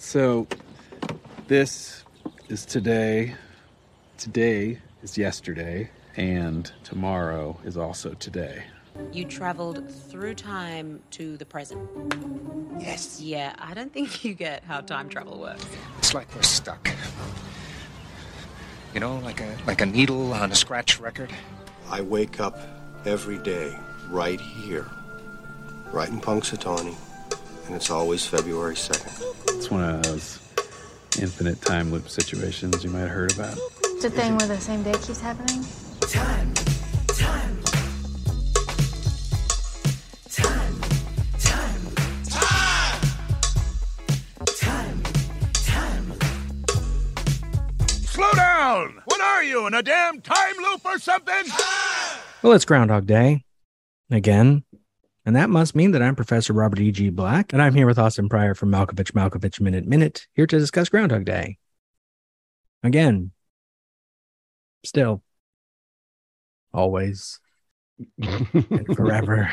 So, this is today. Today is yesterday, and tomorrow is also today. You traveled through time to the present. Yes. Yeah, I don't think you get how time travel works. It's like we're stuck. You know, like a like a needle on a scratch record. I wake up every day right here, right in Punxsutawney, and it's always February 2nd. It's one of those infinite time loop situations you might have heard about. It's a thing where the same day keeps happening. Time, time, time, time, time, time. Slow down! What are you, in a damn time loop or something? Well, it's Groundhog Day again. And that must mean that I'm Professor Robert E.G. Black, and I'm here with Austin Prior from Malkovich Malkovich Minute Minute, here to discuss Groundhog Day. Again. Still. Always. and forever.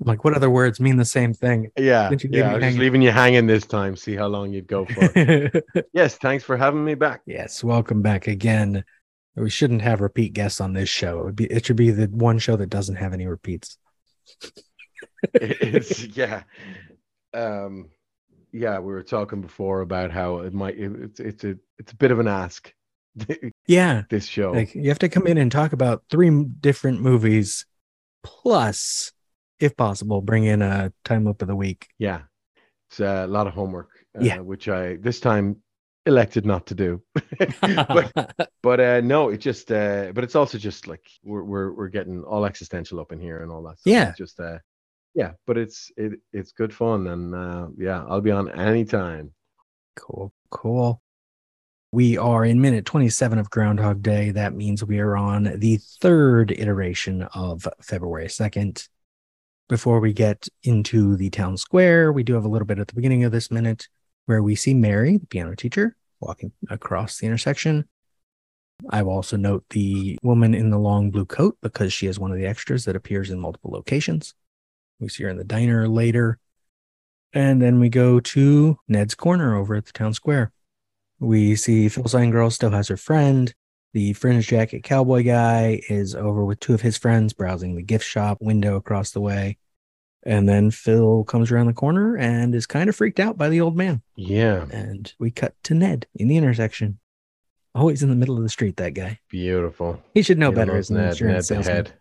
Like, what other words mean the same thing? Yeah, Didn't you leave yeah. Just leaving you hanging this time. See how long you'd go for. yes, thanks for having me back. yes, welcome back again. We shouldn't have repeat guests on this show. It be it should be the one show that doesn't have any repeats. It's yeah, um, yeah. We were talking before about how it might. It, it's it's a it's a bit of an ask. Yeah. this show. Like you have to come in and talk about three different movies, plus, if possible, bring in a time loop of the week. yeah, it's a lot of homework. Uh, Yeah. which I this time elected not to do. but but uh no it just uh but it's also just like we're we're we're getting all existential up in here and all that stuff. Yeah. It's just uh yeah but it's it it's good fun and uh yeah i'll be on anytime cool, cool. We are in minute 27 of Groundhog Day. That means we are on the third iteration of February 2nd. Before we get into the town square, we do have a little bit at the beginning of this minute where we see Mary, the piano teacher, walking across the intersection. I will also note the woman in the long blue coat because she is one of the extras that appears in multiple locations. We see her in the diner later. And then we go to Ned's Corner over at the town square. We see Phil Sign Girl still has her friend. The fringe jacket cowboy guy is over with two of his friends browsing the gift shop window across the way. And then Phil comes around the corner and is kind of freaked out by the old man. yeah And we cut to Ned in the intersection. Always in the middle of the street, that guy. beautiful He should know Yeah, better as an ned, insurance ned the salesman. head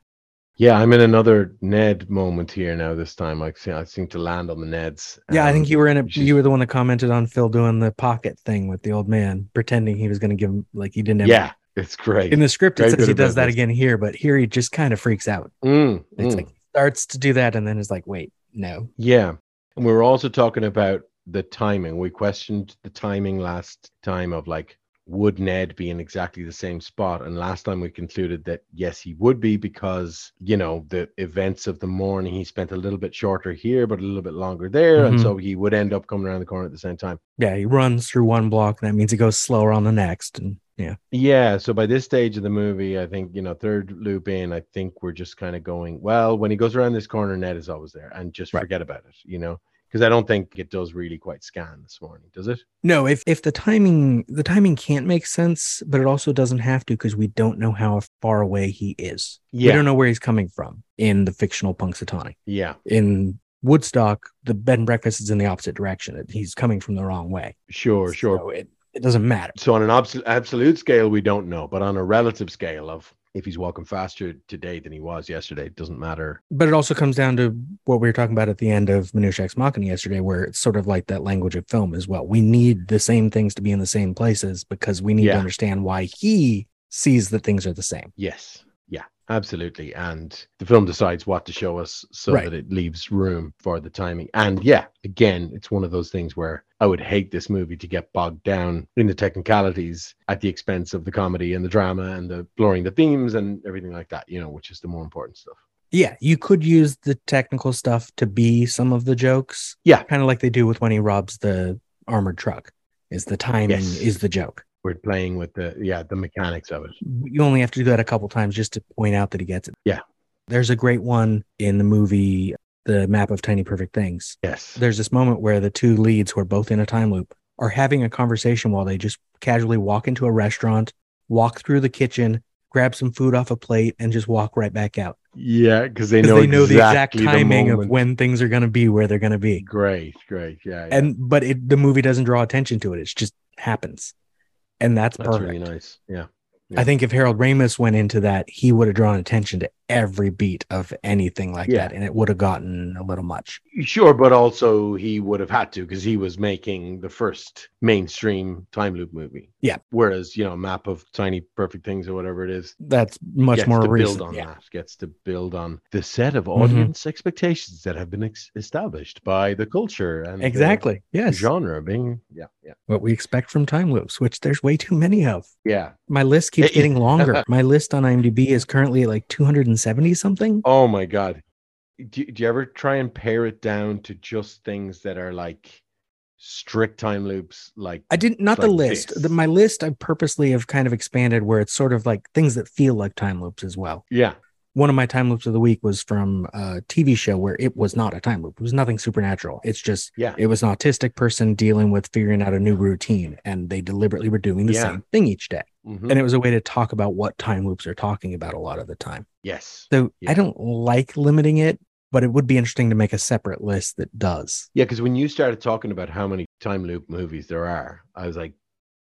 yeah i'm in another ned moment here now this time i seem, I seem to land on the neds Yeah, I think Um, you were in it. You were the one that commented on Phil doing the pocket thing with the old man, pretending he was going to give him like he didn't. Have yeah it's great In the script, it says he does that business. again here, but here he just kind of freaks out. Mm, It's mm. like he starts to do that and then is like, wait, no. Yeah. And we were also talking about the timing. We questioned the timing last time of like, would Ned be in exactly the same spot? And last time we concluded that yes, he would be because, you know, the events of the morning, he spent a little bit shorter here, but a little bit longer there. And Mhm. so he would end up coming around the corner at the same time. Yeah, he runs through one block. That means he goes slower on the next. And yeah, Yeah. So by this stage of the movie, I think, you know, third loop in, I think we're just kind of going, well, when he goes around this corner, Ned is always there and just Right. forget about it, you know? Because I don't think it does really quite scan this morning, does it? no. If if the timing the timing can't make sense, but it also doesn't have to because we don't know how far away he is. yeah. We don't know where he's coming from in the fictional Punxsutawney. Yeah. In Woodstock, the bed and breakfast is in the opposite direction. He's coming from the wrong way. Sure, sure. It, it doesn't matter. So on an absolute absolute scale, we don't know, but on a relative scale of if he's walking faster today than he was yesterday, it doesn't matter. But it also comes down to what we were talking about at the end of Minutia Ex Machina yesterday, where it's sort of like that language of film as well. We need the same things to be in the same places because we need Yeah. to understand why he sees that things are the same. Yes, yeah, absolutely. And the film decides what to show us so Right. that it leaves room for the timing. And yeah, again, it's one of those things where I would hate this movie to get bogged down in the technicalities at the expense of the comedy and the drama and the blurring the themes and everything like that, you know, which is the more important stuff. Yeah, you could use the technical stuff to be some of the jokes. Yeah. Kind of like they do with when he robs the armored truck. Is the timing Yes. is the joke. We're playing with the yeah, the mechanics of it. You only have to do that a couple times just to point out that he gets it. Yeah. There's a great one in the movie the map of tiny perfect things. Yes. There's this moment where the two leads who are both in a time loop are having a conversation while they just casually walk into a restaurant, walk through the kitchen, grab some food off a plate, and just walk right back out. Yeah, because they know they know the exact exactly timing of when things are going to be where they're going to be. Great, great, yeah. yeah. And but it the movie doesn't draw attention to it. It just happens. And that's, that's perfect. really nice. Yeah. I think if Harold Ramis went into that, he would have drawn attention to every beat of anything like Yeah. that, and it would have gotten a little much. Sure, but also he would have had to because he was making the first mainstream time loop movie. Yeah. Whereas, you know, Map of Tiny Perfect Things or whatever it is, That's much gets more to recent. build on yeah. that, gets to build on the set of Mhm. audience expectations that have been ex- established by the culture and the Exactly. Yes. genre being, yeah, yeah, What we expect from time loops, which there's way too many of. yeah. My list keeps It- getting longer. My list on IMDb is currently like 270 something. Oh my god. Do, do you ever try and pare it down to just things that are like strict time loops? Like I didn't not the list. The, my list I purposely have kind of expanded where it's sort of like things that feel like time loops as well. yeah, One of my time loops of the week was from a TV show where it was not a time loop. It was nothing supernatural. It's just yeah, it was an autistic person dealing with figuring out a new routine and they deliberately were doing the Yeah. same thing each day. mhm, And it was a way to talk about what time loops are talking about a lot of the time. yes, So Yeah. I don't like limiting it, but it would be interesting to make a separate list that does. yeah. Because when you started talking about how many time loop movies there are, I was like,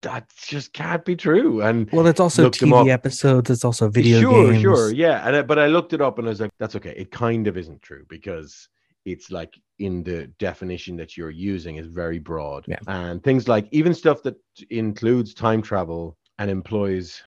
that just can't be true. And Well, it's also TV episodes. It's also video sure, games. sure, yeah. And I, but I looked it up and I was like, that's okay. It kind of isn't true because it's like in the definition that you're using is very broad. Yeah. And things like even stuff that includes time travel and employs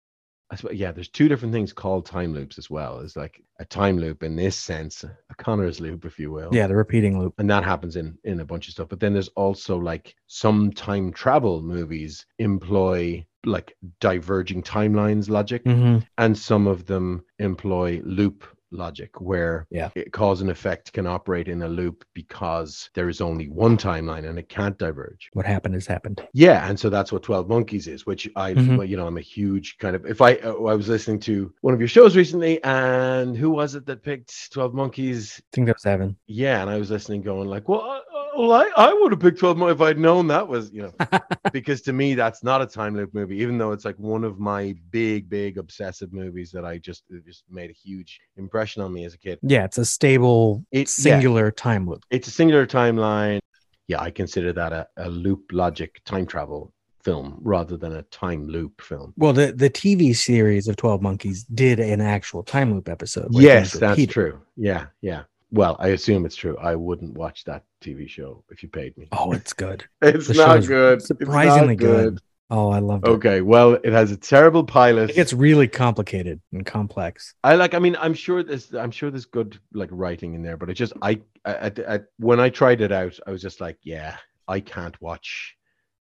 suppose, yeah, there's two different things called time loops as well. It's like a time loop in this sense, a Connor's loop, if you will. Yeah, the repeating loop. And that happens in in a bunch of stuff. But then there's also like some time travel movies employ like diverging timelines logic hmm and some of them employ loop logic where Yeah. cause and effect can operate in a loop because there is only one timeline and it can't diverge What happened has happened. yeah and so that's what 12 monkeys is which i Mhm. well, you know i'm a huge kind of if i uh, i was listening to one of your shows recently and who was it that picked 12 monkeys I think that was Evan. yeah and i was listening going like well well, I, I would have picked 12 monkeys if i'd known that was you know because to me that's not a time loop movie even though it's like one of my big big obsessive movies that i just it just made a huge impression on me as a kid Yeah, it's a stable, It- yeah. singular time loop. it's a singular timeline yeah i consider that a, a loop logic time travel film rather than a time loop film Well, the, the TV series of 12 Monkeys did an actual time loop episode. yes that's true yeah yeah well i assume it's true i wouldn't watch that tv show if you paid me Oh, it's good. it's the not good It's not surprisingly good. Oh, I love it. okay well it has a terrible pilot It gets really complicated and complex. I like. I mean, I'm sure there's. I'm sure there's good like writing in there, but it just. I. I, I, I when I tried it out, I was just like, yeah, I can't watch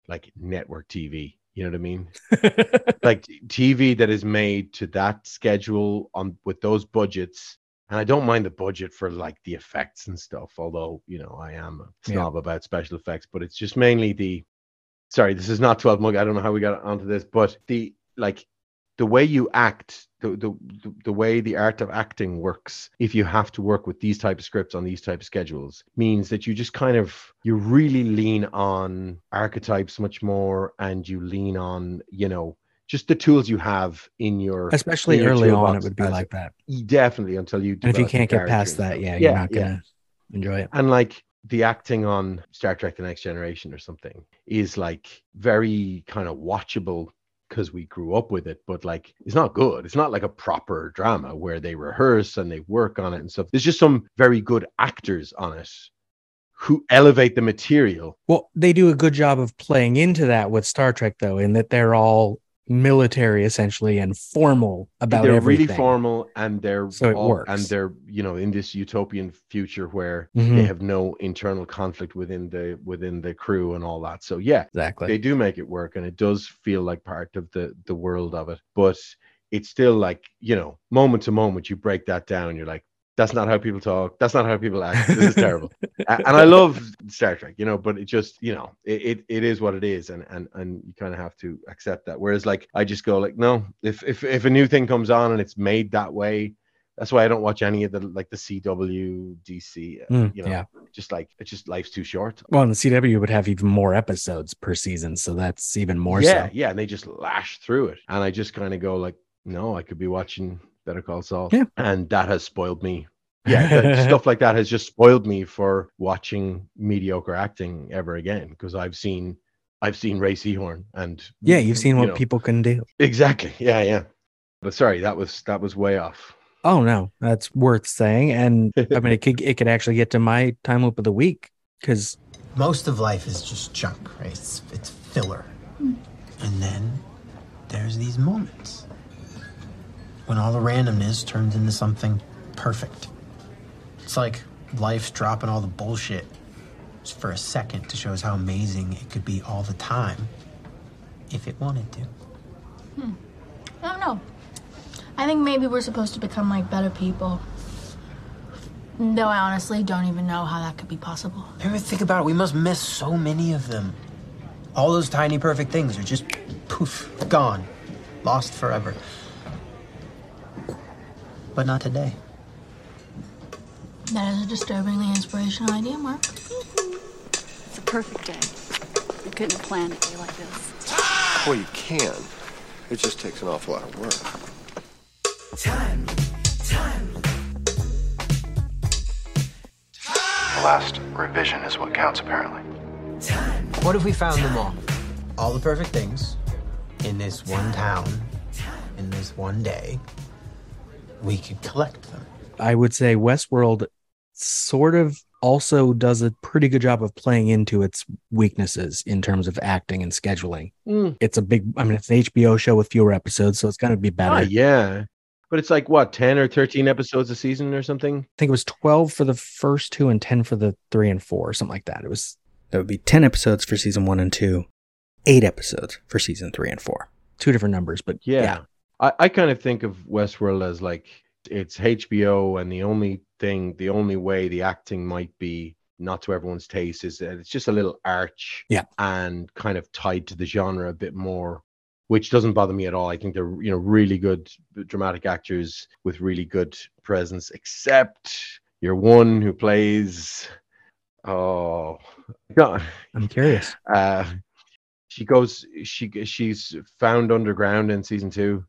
like network TV. You know what I mean? like TV that is made to that schedule on with those budgets. And I don't mind the budget for like the effects and stuff, although you know I am a Yeah. snob about special effects, but it's just mainly the. Sorry, this is not 12 mug. I don't know how we got onto this, but the like the way you act the, the the- the way the art of acting works if you have to work with these type of scripts on these type of schedules means that you just kind of you really lean on archetypes much more and you lean on you know just the tools you have in your Especially in your early on, it would be like that. definitely until you And if you can't get past that, yeah, yeah you're not yeah. to enjoy it. and like the acting on Star Trek The Next Generation or something is like very kind of watchable because we grew up with it, but like it's not good. It's not like a proper drama where they rehearse and they work on it and stuff. There's just some very good actors on it who elevate the material. Well, they do a good job of playing into that with Star Trek, though, in that they're all military essentially and formal about everything. they're everything. really formal and they're So it all- works. and they're you know in this utopian future where Mhm. they have no internal conflict within the within the crew and all that. So yeah, Exactly. they do make it work and it does feel like part of the the world of it but it's still like you know moment to moment you break that down you're like that's not how people talk that's not how people act this is terrible and i love star trek you know but it just you know it, it, it is what it is and and and you kind of have to accept that whereas like i just go like no if if if a new thing comes on and it's made that way That's why I don't watch any of the like the CW, DC. uh, Mm, you know, yeah. just like it's just life's too short. Well, and the CW would have even more episodes per season, so that's even more yeah, so. yeah, and they just lash through it, and I just kind of go like, no, I could be watching Better Call Saul, Yeah. and that has spoiled me. Yeah, stuff like that has just spoiled me for watching mediocre acting ever again because I've seen, I've seen Rhea Seehorn, and Yeah, you've seen you what know, people can do. exactly. Yeah, yeah. But sorry, that was that was way off. Oh no, that's worth saying, and I mean it could it could actually get to my time loop of the week because Most of life is just junk, right? It's, it's filler. Hmm. And then there's these moments when all the randomness turns into something perfect. It's like life's dropping all the bullshit just for a second to show us how amazing it could be all the time if it wanted to. Hmm. I don't know. I think maybe we're supposed to become like better people. Though I honestly don't even know how that could be possible. Ever think about it? We must miss so many of them. All those tiny perfect things are just poof, gone, lost forever. But not today. That is a disturbingly inspirational idea, Mark. It's a perfect day. You couldn't have planned a day like this. Well, you can. It just takes an awful lot of work. Time, time, The last revision is what counts, apparently. time. What if we found them all? All the perfect things in this one town, in this one day. We could collect them. I would say Westworld sort of also does a pretty good job of playing into its weaknesses in terms of acting and scheduling. Mm. It's a big, I mean, it's an HBO show with fewer episodes, so it's going to be better. Ah, yeah, but it's like what ten or thirteen episodes a season or something. I think it was 12 for the first two and 10 for the three and four, something like that. It was, that would be 10 episodes for season one and two, eight episodes for season three and four. Two different numbers, but Yeah. yeah. I, I kind of think of Westworld as like it's HBO, and the only thing, the only way the acting might be not to everyone's taste is that it's just a little arch, Yeah. and kind of tied to the genre a bit more, which doesn't bother me at all. I think they're you know really good dramatic actors with really good presence, except your one who plays, oh God, I'm curious. uh, she goes. She she's found underground in season two.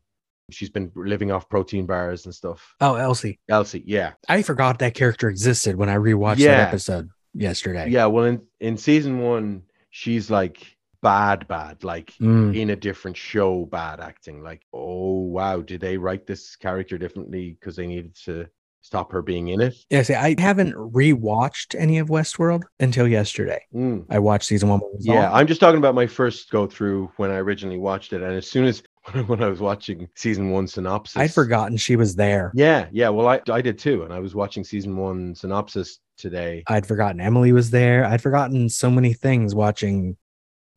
She's been living off protein bars and stuff. Oh, Elsie. Elsie, yeah, I forgot that character existed when I rewatched Yeah. that episode yesterday. yeah. Well, in in season one, she's like bad, bad, like Mm. in a different show, bad acting. Like, oh wow, did they write this character differently because they needed to stop her being in it? Yeah, see, I haven't rewatched any of Westworld until yesterday. Mm. I watched season one. when it was Yeah, on. I'm just talking about my first go through when I originally watched it, and as soon as when I was watching season one synopsis, I'd forgotten she was there. Yeah, yeah. Well, I I did too, and I was watching season one synopsis today. I'd forgotten Emily was there. I'd forgotten so many things watching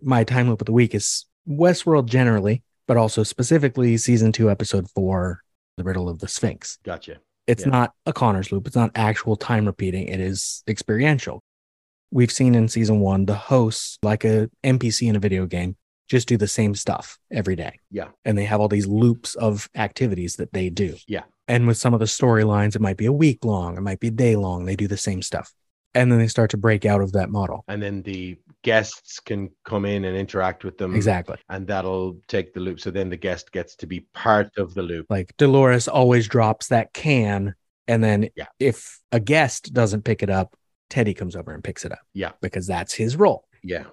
my time loop of the week is Westworld generally, but also specifically season two, episode four, The Riddle of the Sphinx. Gotcha. It's Yeah. not a Connor's loop. It's not actual time repeating. It is experiential. We've seen in season one the hosts, like a NPC in a video game, just do the same stuff every day. Yeah. And they have all these loops of activities that they do. Yeah. And with some of the storylines, it might be a week long, it might be a day long. They do the same stuff. And then they start to break out of that model. And then the guests can come in and interact with them. Exactly. And that'll take the loop. So then the guest gets to be part of the loop. Like Dolores always drops that can. And then Yeah. if a guest doesn't pick it up, Teddy comes over and picks it up Yeah. because that's his role. Yeah.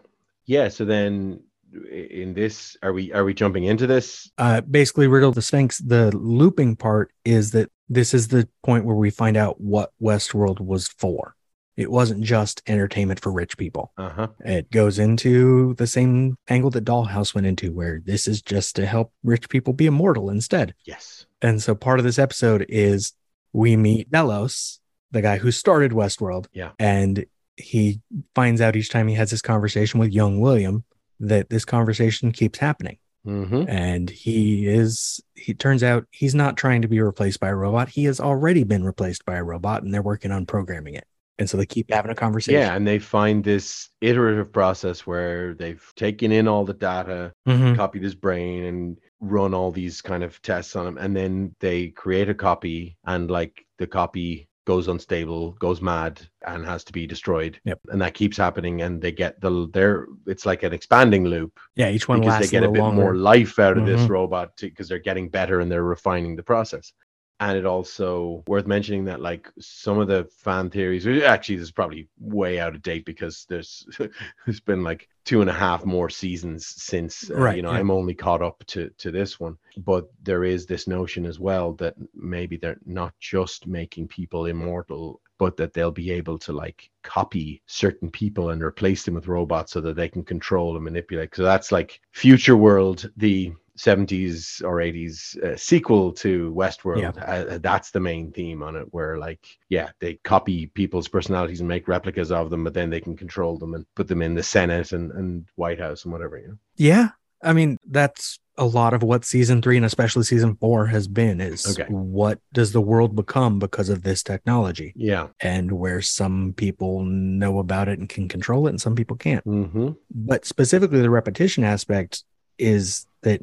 Yeah. So then in this, are we are we jumping into this? uh, basically riddle of the sphinx the looping part is that this is the point where we find out what westworld was for it wasn't just entertainment for rich people Uh-huh. it goes into the same angle that dollhouse went into where this is just to help rich people be immortal instead Yes. and so part of this episode is we meet delos the guy who started westworld Yeah. and he finds out each time he has this conversation with young william that this conversation keeps happening Mm-hmm. and he is he turns out he's not trying to be replaced by a robot he has already been replaced by a robot and they're working on programming it And so they keep having a conversation. Yeah, and they find this iterative process where they've taken in all the data, Mhm. copied his brain, and run all these kind of tests on him, and then they create a copy, and like the copy goes unstable, goes mad, and has to be destroyed. Yep. And that keeps happening, and they get the they're it's like an expanding loop. Yeah, each one because they get a a, bit more life out of this Mhm. robot because they're getting better and they're refining the process. And it also worth mentioning that like some of the fan theories, actually this is probably way out of date because there's there's been like two and a half more seasons since uh, Right, you know yeah. I'm only caught up to to this one. But there is this notion as well that maybe they're not just making people immortal, but that they'll be able to like copy certain people and replace them with robots so that they can control and manipulate. So that's like Futureworld, the 70s or 80s uh, sequel to Westworld. Uh, that's the main theme on it, where like, yeah, they copy people's personalities and make replicas of them, but then they can control them and put them in the Senate and, and White House and whatever, you know? Yeah. I mean, that's a lot of what season three and especially season four has been is Okay. what does the world become because of this technology? Yeah. And where some people know about it and can control it and some people can't. Mm-hmm. But specifically, the repetition aspect is that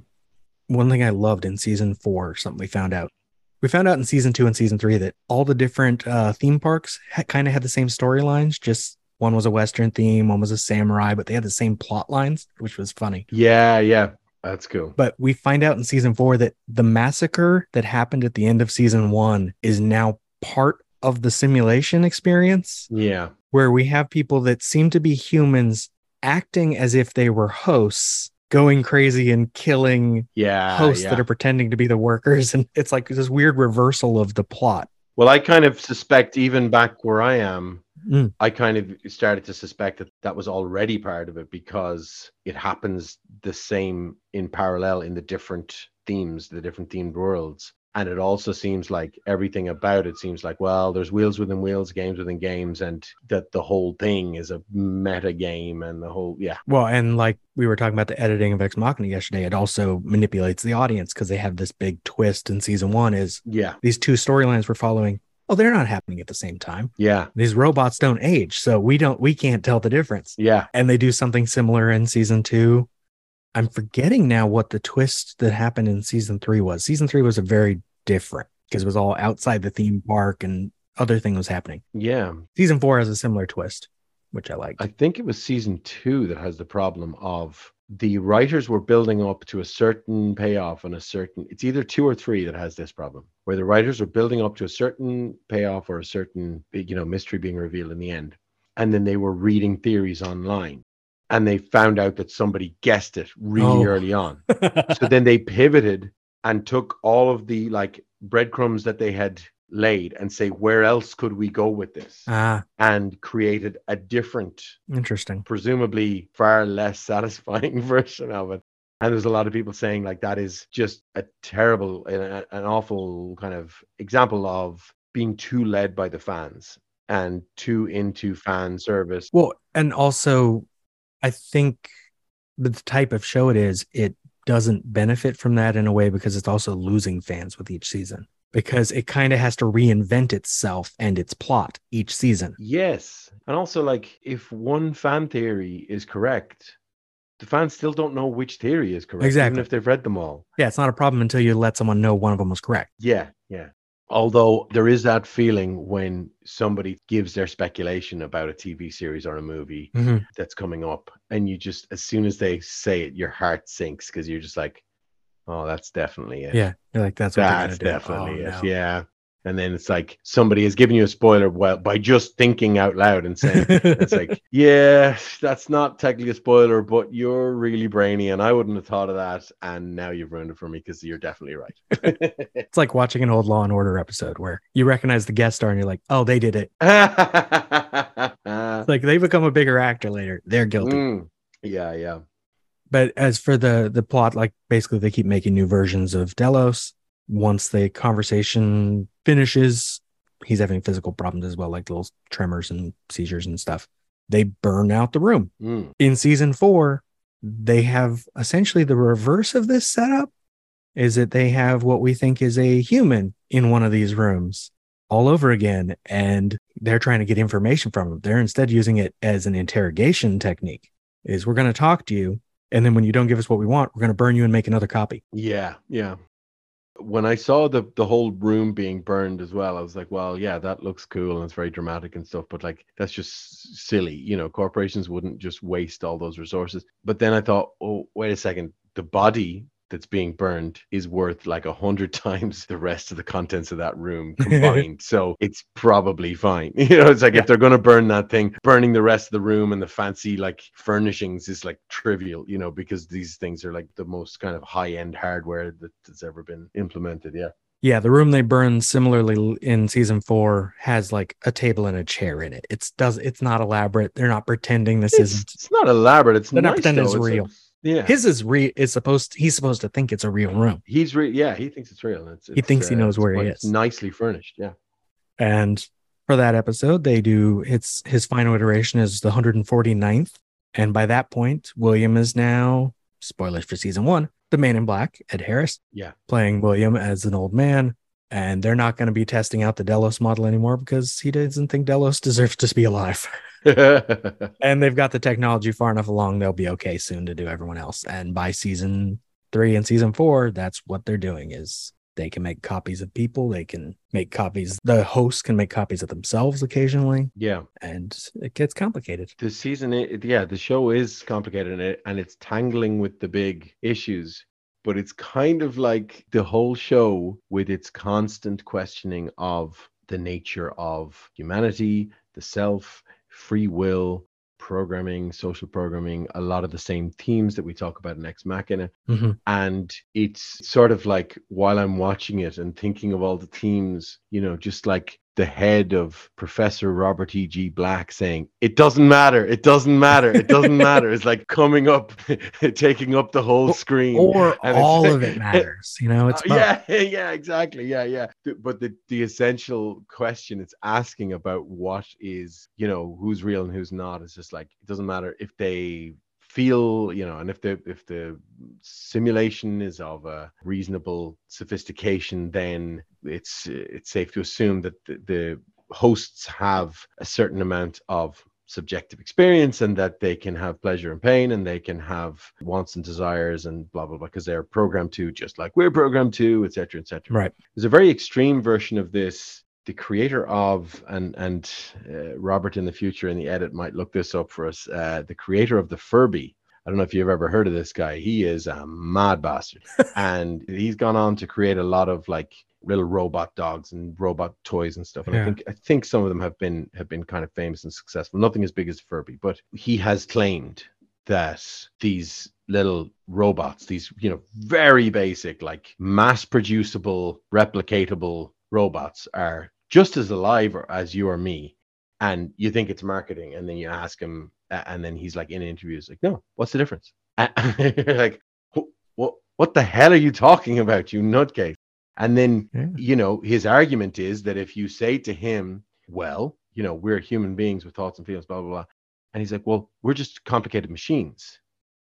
one thing I loved in season four, something we found out. We found out in season two and season three that all the different uh, theme parks ha- kind of had the same storylines. Just one was a Western theme, one was a samurai, but they had the same plot lines, which was funny. Yeah, yeah. That's cool. But we find out in season four that the massacre that happened at the end of season one is now part of the simulation experience, Yeah. where we have people that seem to be humans acting as if they were hosts, going crazy and killing Yeah. hosts yeah. that are pretending to be the workers. And it's like this weird reversal of the plot. Well, I kind of suspect, even back where I am, Mm. I kind of started to suspect that that was already part of it because it happens the same in parallel in the different themes, the different themed worlds. And it also seems like everything about it seems like, well, there's wheels within wheels, games within games, and that the whole thing is a meta game and the whole, yeah. Well, and like we were talking about the editing of Ex Machina yesterday, it also manipulates the audience because they have this big twist in season one is Yeah. these two storylines we're following. Oh, they're not happening at the same time. Yeah. These robots don't age, so we don't we can't tell the difference. Yeah. And they do something similar in season two. I'm forgetting now what the twist that happened in season three was. Season three was a very different because it was all outside the theme park and other thing was happening. Yeah. Season four has a similar twist, which I like. I think it was season two that has the problem of the writers were building up to a certain payoff and a certain it's either two or three that has this problem where the writers are building up to a certain payoff or a certain you know mystery being revealed in the end and then they were reading theories online and they found out that somebody guessed it really Oh. early on so then they pivoted and took all of the like breadcrumbs that they had laid and say where else could we go with this Ah, and created a different interesting. presumably far less satisfying version of it. And there's a lot of people saying like that is just a terrible, an an awful kind of example of being too led by the fans and too into fan service. Well, and also, I think the type of show it is, it doesn't benefit from that in a way because it's also losing fans with each season because it kind of has to reinvent itself and its plot each season. Yes. And also, like, if one fan theory is correct, the fans still don't know which theory is correct, Exactly. even if they've read them all. Yeah, it's not a problem until you let someone know one of them was correct. Yeah, yeah. Although there is that feeling when somebody gives their speculation about a TV series or a movie Mhm. that's coming up, and you just, as soon as they say it, your heart sinks because you're just like, oh, that's definitely it. Yeah, you're like that's that's definitely do. it. Oh, no. Yeah. And then it's like somebody has given you a spoiler well by just thinking out loud and saying it's like, yeah, that's not technically a spoiler, but you're really brainy and I wouldn't have thought of that. And now you've ruined it for me because you're definitely right. It's like watching an old Law and Order episode where you recognize the guest star and you're like, oh, they did it. Like they become a bigger actor later. They're guilty. Mm. Yeah, yeah. But as for the the plot, like basically they keep making new versions of Delos. Once the conversation finishes, he's having physical problems as well, like little tremors and seizures and stuff. They burn out the room. Mm. In season four, they have essentially the reverse of this setup. Is that they have what we think is a human in one of these rooms. all over again and they're trying to get information from them They're instead using it as an interrogation technique. Is we're going to talk to you and then when you don't give us what we want, we're going to burn you and make another copy. Yeah, yeah. When I saw the the whole room being burned as well, I was like, well, yeah, that looks cool and it's very dramatic and stuff, but like that's just silly. You know, corporations wouldn't just waste all those resources. But then I thought, oh, wait a second, the body that's being burned is worth like a hundred times the rest of the contents of that room combined. so it's probably fine. You know, it's like if they're gonna burn that thing, burning the rest of the room and the fancy like furnishings is like trivial, you know, because these things are like the most kind of high end hardware that has ever been implemented. Yeah. Yeah, the room they burn similarly in season four has like a table and a chair in it. It's does it's not elaborate. They're not pretending this It's, isn't. it's not elaborate. It's They're not pretending though. it's It's like- real. Yeah. His is re is supposed he's supposed to think it's a real room. He's re- yeah, he thinks it's real. It's, He it's, thinks he uh, knows where he is. Nicely furnished. Yeah. And for that episode, they do it's his final iteration is the 149th. And by that point, William is now, spoilers for season one, the man in black, Ed Harris, Yeah. playing William as an old man. And they're not going to be testing out the Delos model anymore because he doesn't think Delos deserves to be alive. and they've got the technology far enough along, they'll be okay soon to do everyone else. And by season three and season four, that's what they're doing is they can make copies of people, they can make copies, the hosts can make copies of themselves occasionally, yeah. and it gets complicated. the season yeah the show is complicated and, it, and it's tangling with the big issues but it's kind of like the whole show with its constant questioning of the nature of humanity the self free will programming social programming a lot of the same themes that we talk about in ex machina Mhm. and it's sort of like while i'm watching it and thinking of all the themes you know just like the head of professor robert e g black saying it doesn't matter it doesn't matter it doesn't matter. It's like coming up taking up the whole screen. Or all of it matters, you know, it's oh, both. yeah yeah exactly yeah yeah. But the the essential question it's asking about what is you know who's real and who's not is just like it doesn't matter if they feel you know and if the if the simulation is of a reasonable sophistication then it's it's safe to assume that the, the hosts have a certain amount of subjective experience and that they can have pleasure and pain and they can have wants and desires and blah blah blah because they're programmed to just like we're programmed to etc etc Right. there's a very extreme version of this the creator of and and uh, robert in the future in the edit might look this up for us uh, the creator of the furby I don't know if you've ever heard of this guy. He is a mad bastard. and he's gone on to create a lot of like little robot dogs and robot toys and stuff. And I think I think some of them have been have been kind of famous and successful. Nothing as big as Furby, but he has claimed that these little robots, these you know very basic, like mass producible, replicatable robots, are just as alive as you or me. And you think it's marketing, and then you ask him, and then he's like in interviews, like, no, what's the difference? You're like, what what the hell are you talking about, you nutcase? And then Yeah. you know his argument is that if you say to him, well, you know, we're human beings with thoughts and feelings, blah blah blah, and he's like, well, we're just complicated machines,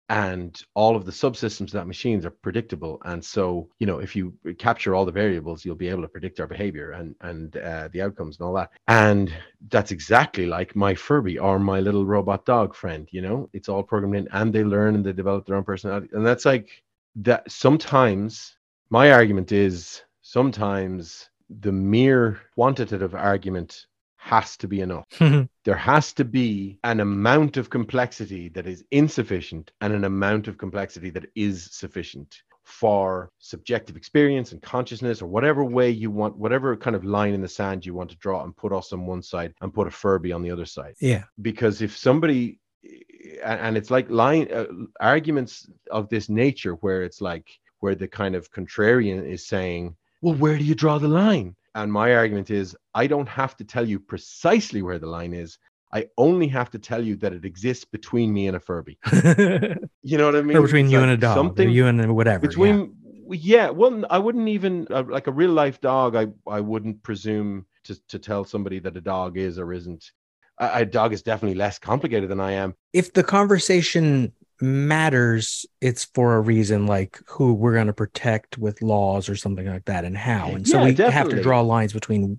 and all of the subsystems of that machines are predictable, and so you know, if you capture all the variables, you'll be able to predict our behavior and and uh, the outcomes and all that. And that's exactly like my Furby or my little robot dog friend. You know, it's all programmed in, and they learn and they develop their own personality, and that's like that. Sometimes my argument is sometimes the mere quantitative argument has to be enough. there has to be an amount of complexity that is insufficient and an amount of complexity that is sufficient for subjective experience and consciousness or whatever way you want whatever kind of line in the sand you want to draw and put us on one side and put a furby on the other side yeah. because if somebody and and it's like line uh, arguments of this nature where it's like where the kind of contrarian is saying well where do you draw the line and my argument is i don't have to tell you precisely where the line is i only have to tell you that it exists between me and a furby you know what i mean or between It's you like and a dog, something or you and whatever. yeah. between yeah. well i wouldn't even uh, like a real life dog i i wouldn't presume to to tell somebody that a dog is or isn't a, a dog is definitely less complicated than i am if the conversation matters, it's for a reason like who we're going to protect with laws or something like that and how. And so Yeah, we have to draw lines between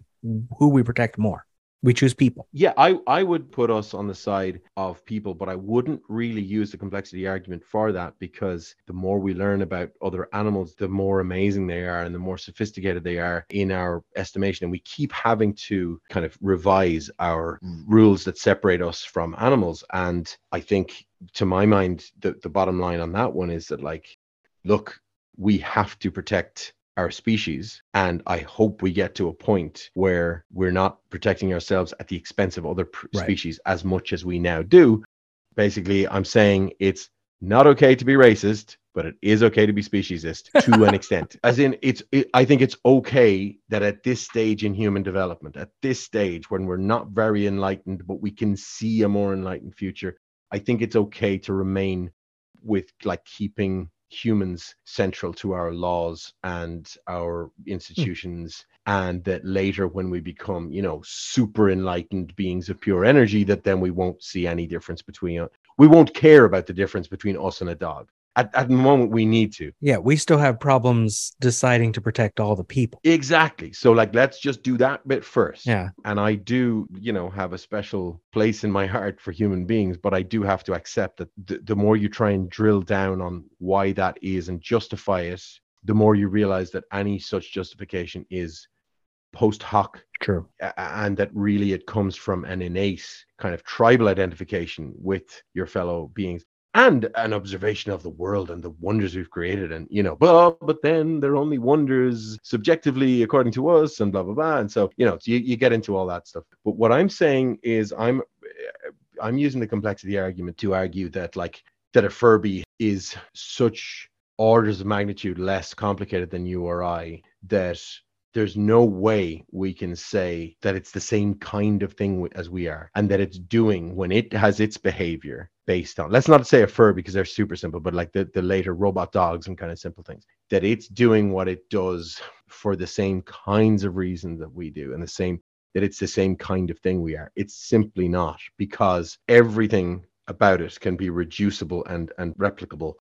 who we protect more. We choose people. Yeah, I, I would put us on the side of people, but I wouldn't really use the complexity argument for that because the more we learn about other animals, the more amazing they are and the more sophisticated they are in our estimation. And we keep having to kind of revise our mm. rules that separate us from animals. And I think, to my mind, the, the bottom line on that one is that, like, look, we have to protect our species. And I hope we get to a point where we're not protecting ourselves at the expense of other pr- Right. species as much as we now do. Basically, I'm saying it's not okay to be racist, but it is okay to be speciesist to an extent. As in, it's. It, I think it's okay that at this stage in human development, at this stage when we're not very enlightened, but we can see a more enlightened future, I think it's okay to remain with like keeping humans central to our laws and our hmm. institutions and that later when we become you know super enlightened beings of pure energy that then we won't see any difference between we won't care about the difference between us and a dog at, at the moment we need to Yeah, we still have problems deciding to protect all the people. exactly so like let's just do that bit first Yeah. and i do you know have a special place in my heart for human beings but i do have to accept that the, the more you try and drill down on why that is and justify it the more you realize that any such justification is post hoc True. and that really it comes from an innate kind of tribal identification with your fellow beings and an observation of the world and the wonders we've created and you know but but then they're only wonders subjectively according to us and blah blah blah. And so you know you, you get into all that stuff. But what i'm saying is i'm eh, i'm using the complexity argument to argue that like that a furby is such orders of magnitude less complicated than you or i that there's no way we can say that it's the same kind of thing as we are and that it's doing when it has its behavior based on let's not say a fur because they're super simple but like the, the later robot dogs and kind of simple things that it's doing what it does for the same kinds of reasons that we do and the same that it's the same kind of thing we are. It's simply not because everything about it can be reducible and and replicable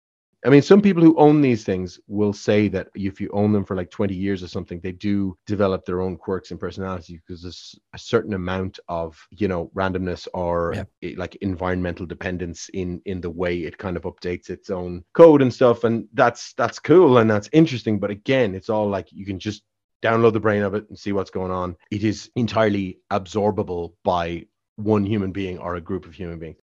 I mean, some people who own these things will say that if you own them for like 20 years or something, they do develop their own quirks and personality because there's a certain amount of, you know, randomness or Yeah. eh, like environmental dependence in in the way it kind of updates its own code and stuff. And that's that's cool and that's interesting. But again, it's all like you can just download the brain of it and see what's going on. It is entirely absorbable by one human being or a group of human beings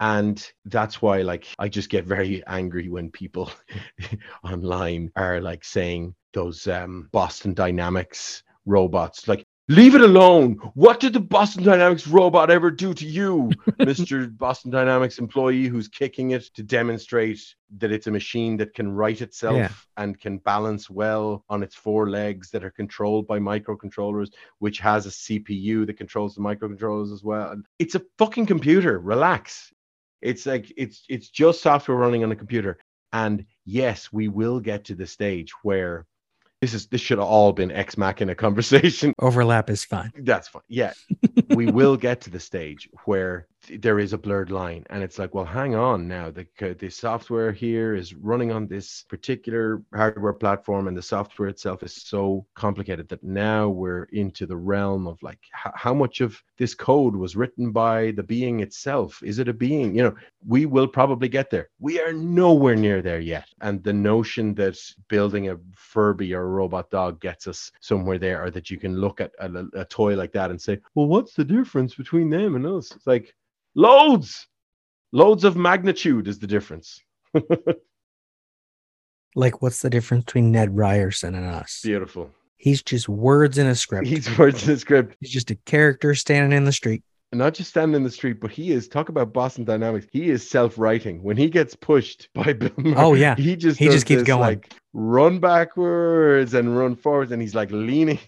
and that's why like i just get very angry when people online are like saying those um boston dynamics robots like leave it alone. What did the boston dynamics robot ever do to you mr boston dynamics employee who's kicking it to demonstrate that it's a machine that can right itself Yeah. and can balance well on its four legs that are controlled by microcontrollers which has a cpu that controls the microcontrollers as well. It's a fucking computer. Relax it's like it's it's just software running on a computer. And yes we will get to the stage where this is this should have all been ex machina conversation. Overlap is fine. that's fine. Yeah. We will get to the stage where there is a blurred line and it's like well hang on now the the software here is running on this particular hardware platform and the software itself is so complicated that now we're into the realm of like h- how much of this code was written by the being itself? Is it a being? You know we will probably get there. We are nowhere near there yet. And the notion that building a furby or a robot dog gets us somewhere there or that you can look at a, a toy like that and say well what's the difference between them and us? It's like loads loads of magnitude is the difference Like, what's the difference between Ned Ryerson and us? beautiful He's just words in a script. he's words in the script He's just a character standing in the street. not just standing in the street, but he is talk about Boston Dynamics. He is self-writing. When he gets pushed by Bill oh, Murray, Oh, yeah. he just He just keeps this, going. like run backwards and run forwards, and he's like leaning.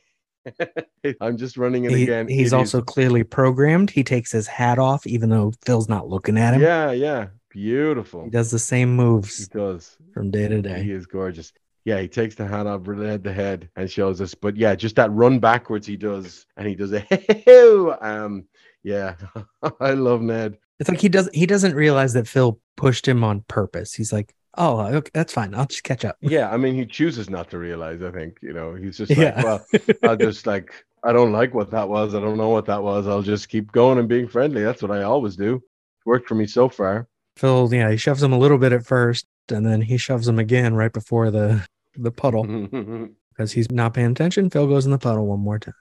I'm just running it He- again. he's It is- also clearly programmed. He takes his hat off, even though Phil's not looking at him. yeah, yeah, beautiful. He does the same moves. He does. from day to day. He is gorgeous. Yeah, he takes the hat off, head the head, and shows us. But yeah, just that run backwards he does, and he does a um. Yeah, I love Ned. It's like he does he doesn't realize that Phil pushed him on purpose. He's like, "Oh, uh, okay, that's fine. I'll just catch up." Yeah, I mean, he chooses not to realize. I think you know he's just like, Yeah. well, I'll just like I don't like what that was. I don't know what that was. I'll just keep going and being friendly. That's what I always do. It's worked for me so far. Phil, yeah, he shoves him a little bit at first, and then he shoves him again right before the the puddle because he's not paying attention. Phil goes in the puddle one more time.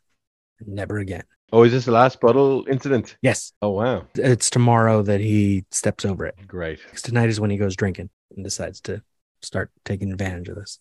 Never again. Oh, is this the last bottle incident? Yes, Oh wow. it's tomorrow that he steps over it. Great. Because Tonight is when he goes drinking and decides to start taking advantage of this.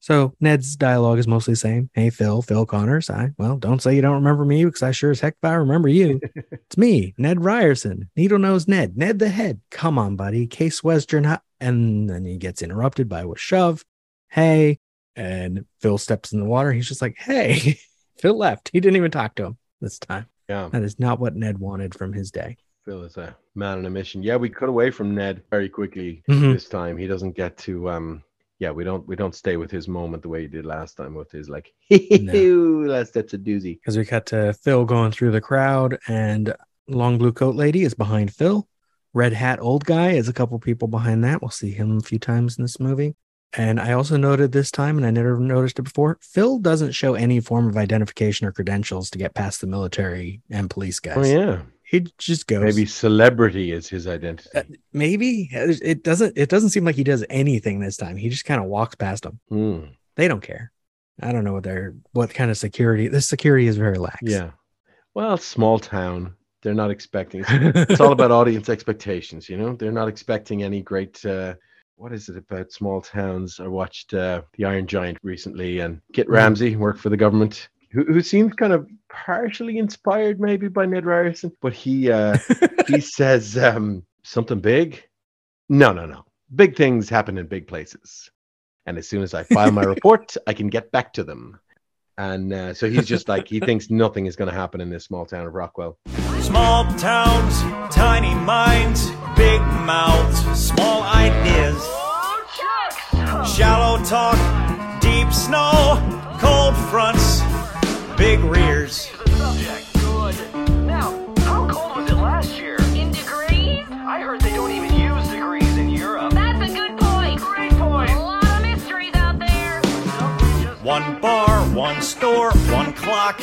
So Ned's dialogue is mostly the same. Hey, Phil, Phil Connors. I, well, don't say you don't remember me because I sure as heck if I remember you. it's me, Ned Ryerson, Needle Nose Ned, Ned the Head. Come on, buddy. Case Western. Hi-" And then he gets interrupted by a shove. Hey. And Phil steps in the water. He's just like, hey. Phil left. He didn't even talk to him this time. Yeah. That is not what Ned wanted from his day. Phil is a man on a mission. Yeah, we cut away from Ned very quickly Mhm. this time. He doesn't get to um yeah, we don't we don't stay with his moment the way he did last time with his like that's that's a doozy. because we cut to Phil going through the crowd, and long blue coat lady is behind Phil. Red hat old guy is a couple people behind that. We'll see him a few times in this movie. And I also noted this time, and I never noticed it before. Phil doesn't show any form of identification or credentials to get past the military and police guys. Oh yeah. he just goes. Maybe celebrity is his identity. Uh, maybe it doesn't. It doesn't seem like he does anything this time. He just kind of walks past them. Hmm. They don't care. I don't know what they're what kind of security. This security is very lax. Yeah. Well, small town. They're not expecting. It's all about audience expectations, you know. They're not expecting any great. Uh, what is it about small towns? I watched uh, The Iron Giant recently, and Kent Mansley worked for the government, who, who seemed kind of partially inspired maybe by Ned Ryerson, but he uh, he says um, something big. No, no, no. Big things happen in big places, and as soon as I file my report, I can get back to them. And uh, so he's just like he thinks nothing is going to happen in this small town of Rockwell. Small towns, tiny minds, big mouths, small ideas. Shallow talk, deep snow, cold fronts, big rears. Now, how cold was it last year? In degrees? I heard they don't even use degrees in Europe. That's a good point. Great point. A lot of mysteries out there. One bar, one store, one clock.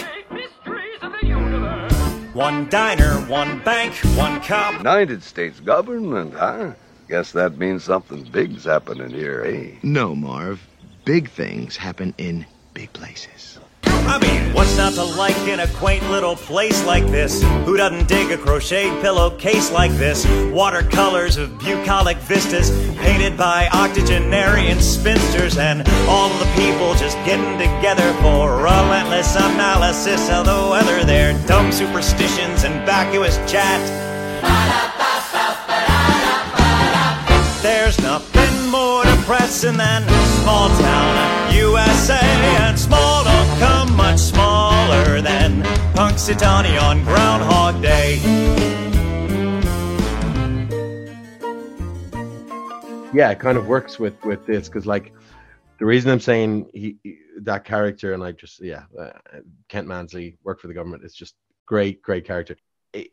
One diner, one bank, one cop. United States government, huh? Guess that means something big's happening here, eh? No, Marv. Big things happen in big places. I mean, what's not to like in a quaint little place like this? Who doesn't dig a crocheted pillowcase like this? Watercolors of bucolic vistas painted by octogenarian spinsters and all the people just getting together for relentless analysis of the weather. Their dumb superstitions and vacuous chat. There's nothing more depressing than small town USA, and small don't come much smaller than Punxsutawney on Groundhog Day. yeah it kind of works with with this because like the reason i'm saying he, he- that character and like just yeah uh, kent mansley worked for the government is just great great character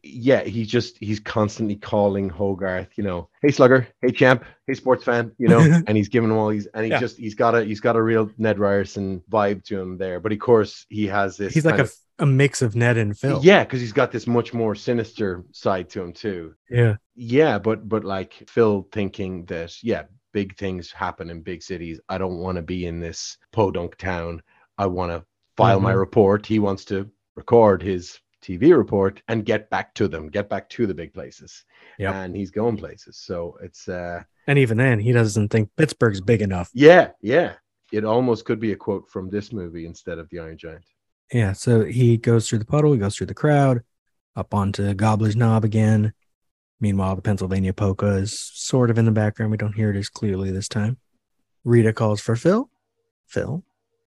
yeah he's just he's constantly calling hogarth you know hey slugger hey champ hey sports fan you know and he's giving him all these and he's Yeah. just he's got a he's got a real ned ryerson vibe to him there but of course he has this He's like a, a mix of Ned and Phil. yeah because he's got this much more sinister side to him too Yeah. yeah, but but like Phil thinking that yeah, big things happen in big cities. I don't want to be in this podunk town. I want to file my Mhm. report. He wants to record his TV report and get back to them, get back to the big places. Yeah. And he's going places. So it's uh And even then, he doesn't think Pittsburgh's big enough. yeah, yeah. It almost could be a quote from this movie instead of the Iron Giant. Yeah. So he goes through the puddle, he goes through the crowd, up onto Gobbler's Knob again. Meanwhile, the Pennsylvania polka is sort of in the background. We don't hear it as clearly this time. Rita calls for Phil. Phil.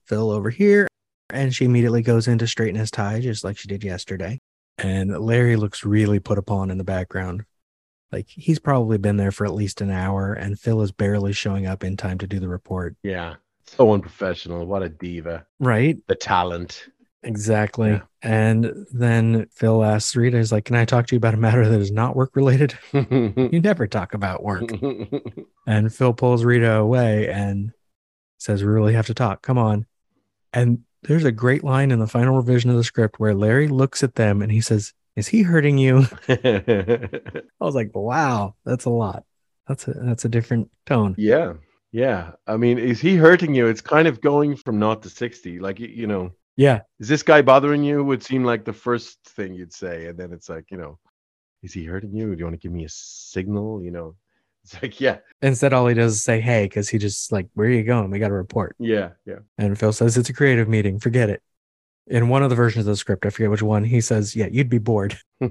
Phil over here. And she immediately goes in to straighten his tie, just like she did yesterday. And Larry looks really put upon in the background. Like he's probably been there for at least an hour, and Phil is barely showing up in time to do the report. Yeah. So unprofessional. What a diva. Right? The talent. Exactly. Yeah. And then Phil asks Rita, he's like, Can I talk to you about a matter that is not work related? you never talk about work. and Phil pulls Rita away and says, We really have to talk. Come on. And there's a great line in the final revision of the script where Larry looks at them and he says, "Is he hurting you?" I was like, "Wow, that's a lot. That's a that's a different tone." yeah. Yeah. I mean, is he hurting you? It's kind of going from naught to 60. Like, you know, Yeah, is this guy bothering you? Would seem like the first thing you'd say. And then it's like, you know, is he hurting you? Do you want to give me a signal? You know, it's like, yeah, Instead, all he does is say, "Hey," because he just like, "Where are you going? We got a report." yeah, yeah. And Phil says, "It's a creative meeting. Forget it." In one of the versions of the script, I forget which one, he says, "Yeah, you'd be bored."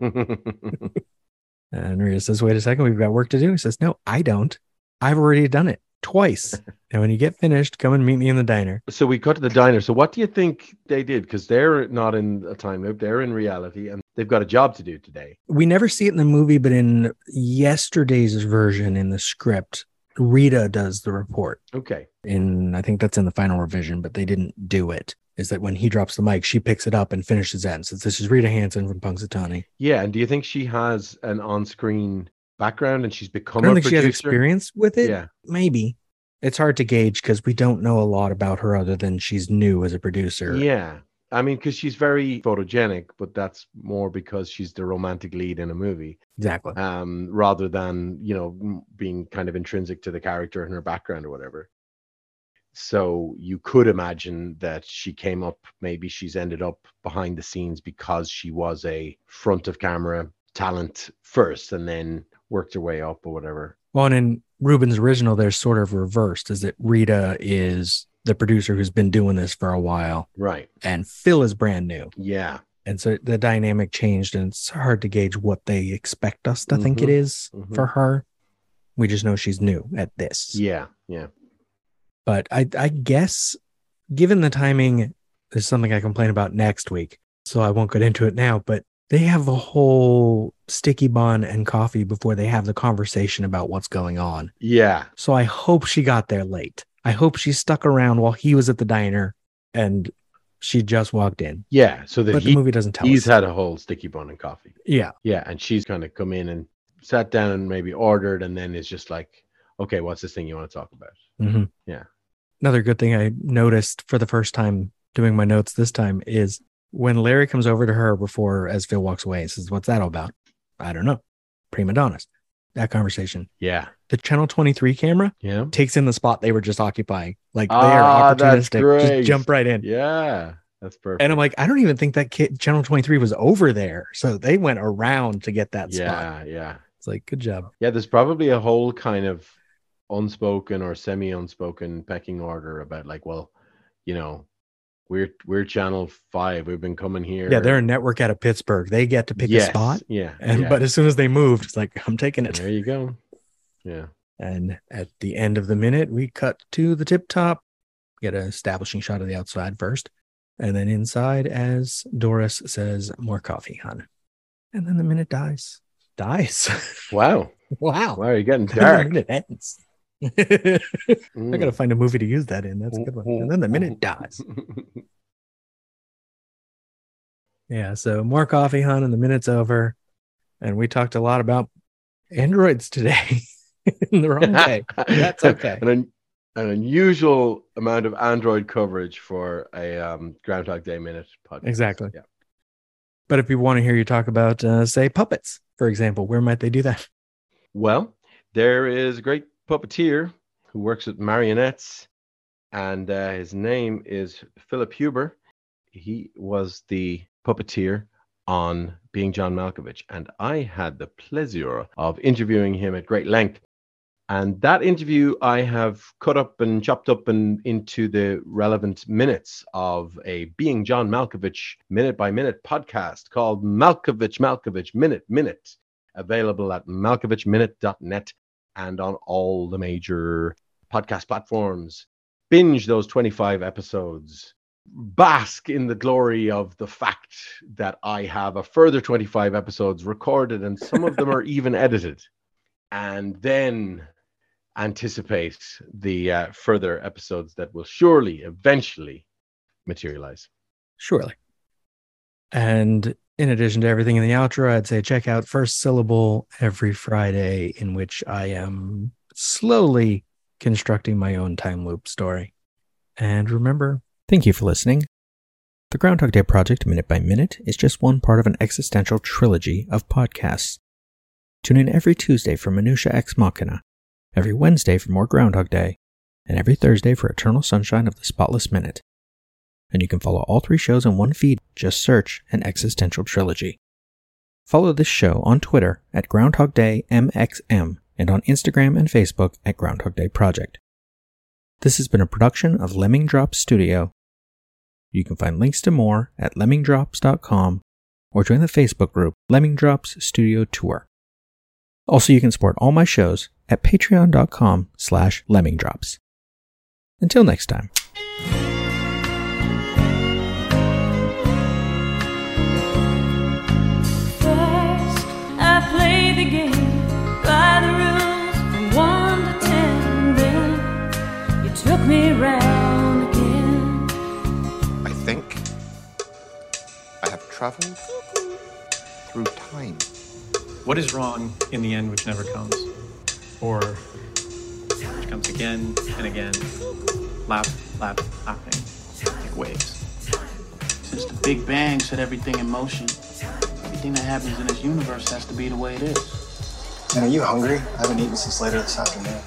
And Rita says, "Wait a second, we've got work to do." He says, "No, I don't. I've already done it twice. and when you get finished, come and meet me in the diner." so we cut to the diner. So what do you think they did? Because they're not in a time loop, they're in reality and they've got a job to do today. We never see it in the movie, but in yesterday's version in the script, Rita does the report. Okay. In I think that's in the final revision, but they didn't do it. Is that when he drops the mic, she picks it up and finishes that and says, This is Rita Hanson from Punxsutawney. Yeah. And do you think she has an on screen background and she's become? I don't a think she has experience with it. Yeah. Maybe. It's hard to gauge because we don't know a lot about her other than she's new as a producer. Yeah. I mean, because she's very photogenic, but that's more because she's the romantic lead in a movie, Exactly. um, rather than you know being kind of intrinsic to the character and her background or whatever. So you could imagine that she came up. Maybe she's ended up behind the scenes because she was a front of camera talent first, and then worked her way up or whatever. Well, and in Rubin's original, there's sort of reversed, is that Rita is the producer who's been doing this for a while, Right. and Phil is brand new. Yeah. And so the dynamic changed, and it's hard to gauge what they expect us to think it is Mhm. is Mhm. for her. We just know she's new at this. Yeah. Yeah. But I, I guess, given the timing, there's something I complain about next week. So I won't get into it now. But they have a whole sticky bun and coffee before they have the conversation about what's going on. Yeah. So I hope she got there late. I hope she stuck around while he was at the diner and she just walked in. Yeah. So that But he, the movie doesn't tell he's us. had a whole sticky bun and coffee. Yeah. Yeah, and she's kind of come in and sat down and maybe ordered, and then is just like, okay, what's this thing you want to talk about? Mhm. Yeah. Another good thing I noticed for the first time doing my notes this time is when Larry comes over to her before as Phil walks away and says, What's that all about? I don't know. Prima donnas. That conversation. Yeah, The channel 23 camera yeah, takes in the spot they were just occupying. Like they Ah, are opportunistic. Just jump right in. yeah. That's perfect. And I'm like, I don't even think that kid, channel 23 was over there. So they went around to get that spot. yeah, yeah, It's like, good job. yeah. There's probably a whole kind of unspoken or semi-unspoken pecking order about like, well, you know, we're we're channel five. We've been coming here. Yeah, they're a network out of Pittsburgh. They get to pick Yes, a spot. Yeah, And yeah. but as soon as they moved, it's like, I'm taking it. there you go. Yeah. And at the end of the minute, we cut to the tip top, get an establishing shot of the outside first, and then inside as Doris says, More coffee, hon. And then the minute dies. Dies. Wow. wow. Wow, you're getting dark. minute ends. I Mm. gotta find a movie to use that in. That's a good one. And then the minute dies. Yeah, so more coffee, hon, and the minute's over. And we talked a lot about androids today in the wrong way. That's okay. an, un- an unusual amount of Android coverage for a um, Groundhog Day minute podcast. Exactly. Yeah. But if you want to hear you talk about, uh, say, puppets, for example, where might they do that? Well, there is a great puppeteer who works with marionettes, and uh, his name is Philip Huber. He was the puppeteer on Being John Malkovich, and I had the pleasure of interviewing him at great length. And that interview I have cut up and chopped up and into the relevant minutes of a Being John Malkovich minute by minute podcast called Malkovich Malkovich Minute Minute, available at malkovichminute.net and on all the major podcast platforms. Binge those 25 episodes. Bask in the glory of the fact that I have a further 25 episodes recorded and some of them are even edited. And then anticipate the uh, further episodes that will surely eventually materialize. Surely. And in addition to everything in the outro, I'd say check out First Syllable every Friday, in which I am slowly constructing my own time loop story. And remember, thank you for listening. The Groundhog Day Project Minute by Minute is just one part of an existential trilogy of podcasts. Tune in every Tuesday for Minutia Ex Machina, every Wednesday for more Groundhog Day, and every Thursday for Eternal Sunshine of the Spotless Minute. And you can follow all three shows in one feed. Just search an existential trilogy. Follow this show on Twitter at Groundhog Day MXM and on Instagram and Facebook at Groundhog Day Project. This has been a production of Lemming Drops Studio. You can find links to more at lemmingdrops.com or join the Facebook group Lemming Drops Studio Tour. Also, you can support all my shows at patreon.com slash lemmingdrops. Until next time. I have traveled through time. What is wrong in the end which never comes? Or which comes again and again, lap, lap, lapping, like waves. Since the Big Bang set everything in motion, everything that happens in this universe has to be the way it is. Man, are you hungry? I haven't eaten since later this afternoon.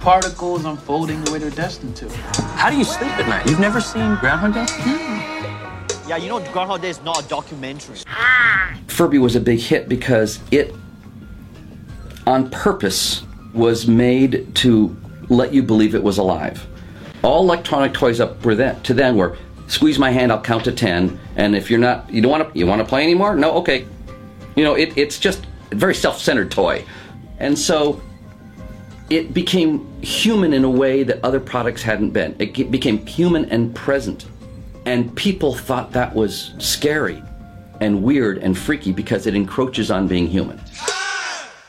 Particles unfolding the way they're destined to. How do you sleep at night? You've never seen Groundhog Day? Hmm. Yeah, you know Groundhog Day is not a documentary. Furby was a big hit because it, on purpose, was made to let you believe it was alive. All electronic toys up to then were squeeze my hand, I'll count to ten, and if you're not, you don't want to, you want to play anymore? No, okay. You know, it, it's just a very self-centered toy, and so it became human in a way that other products hadn't been. It became human and present, and people thought that was scary and weird and freaky because it encroaches on being human.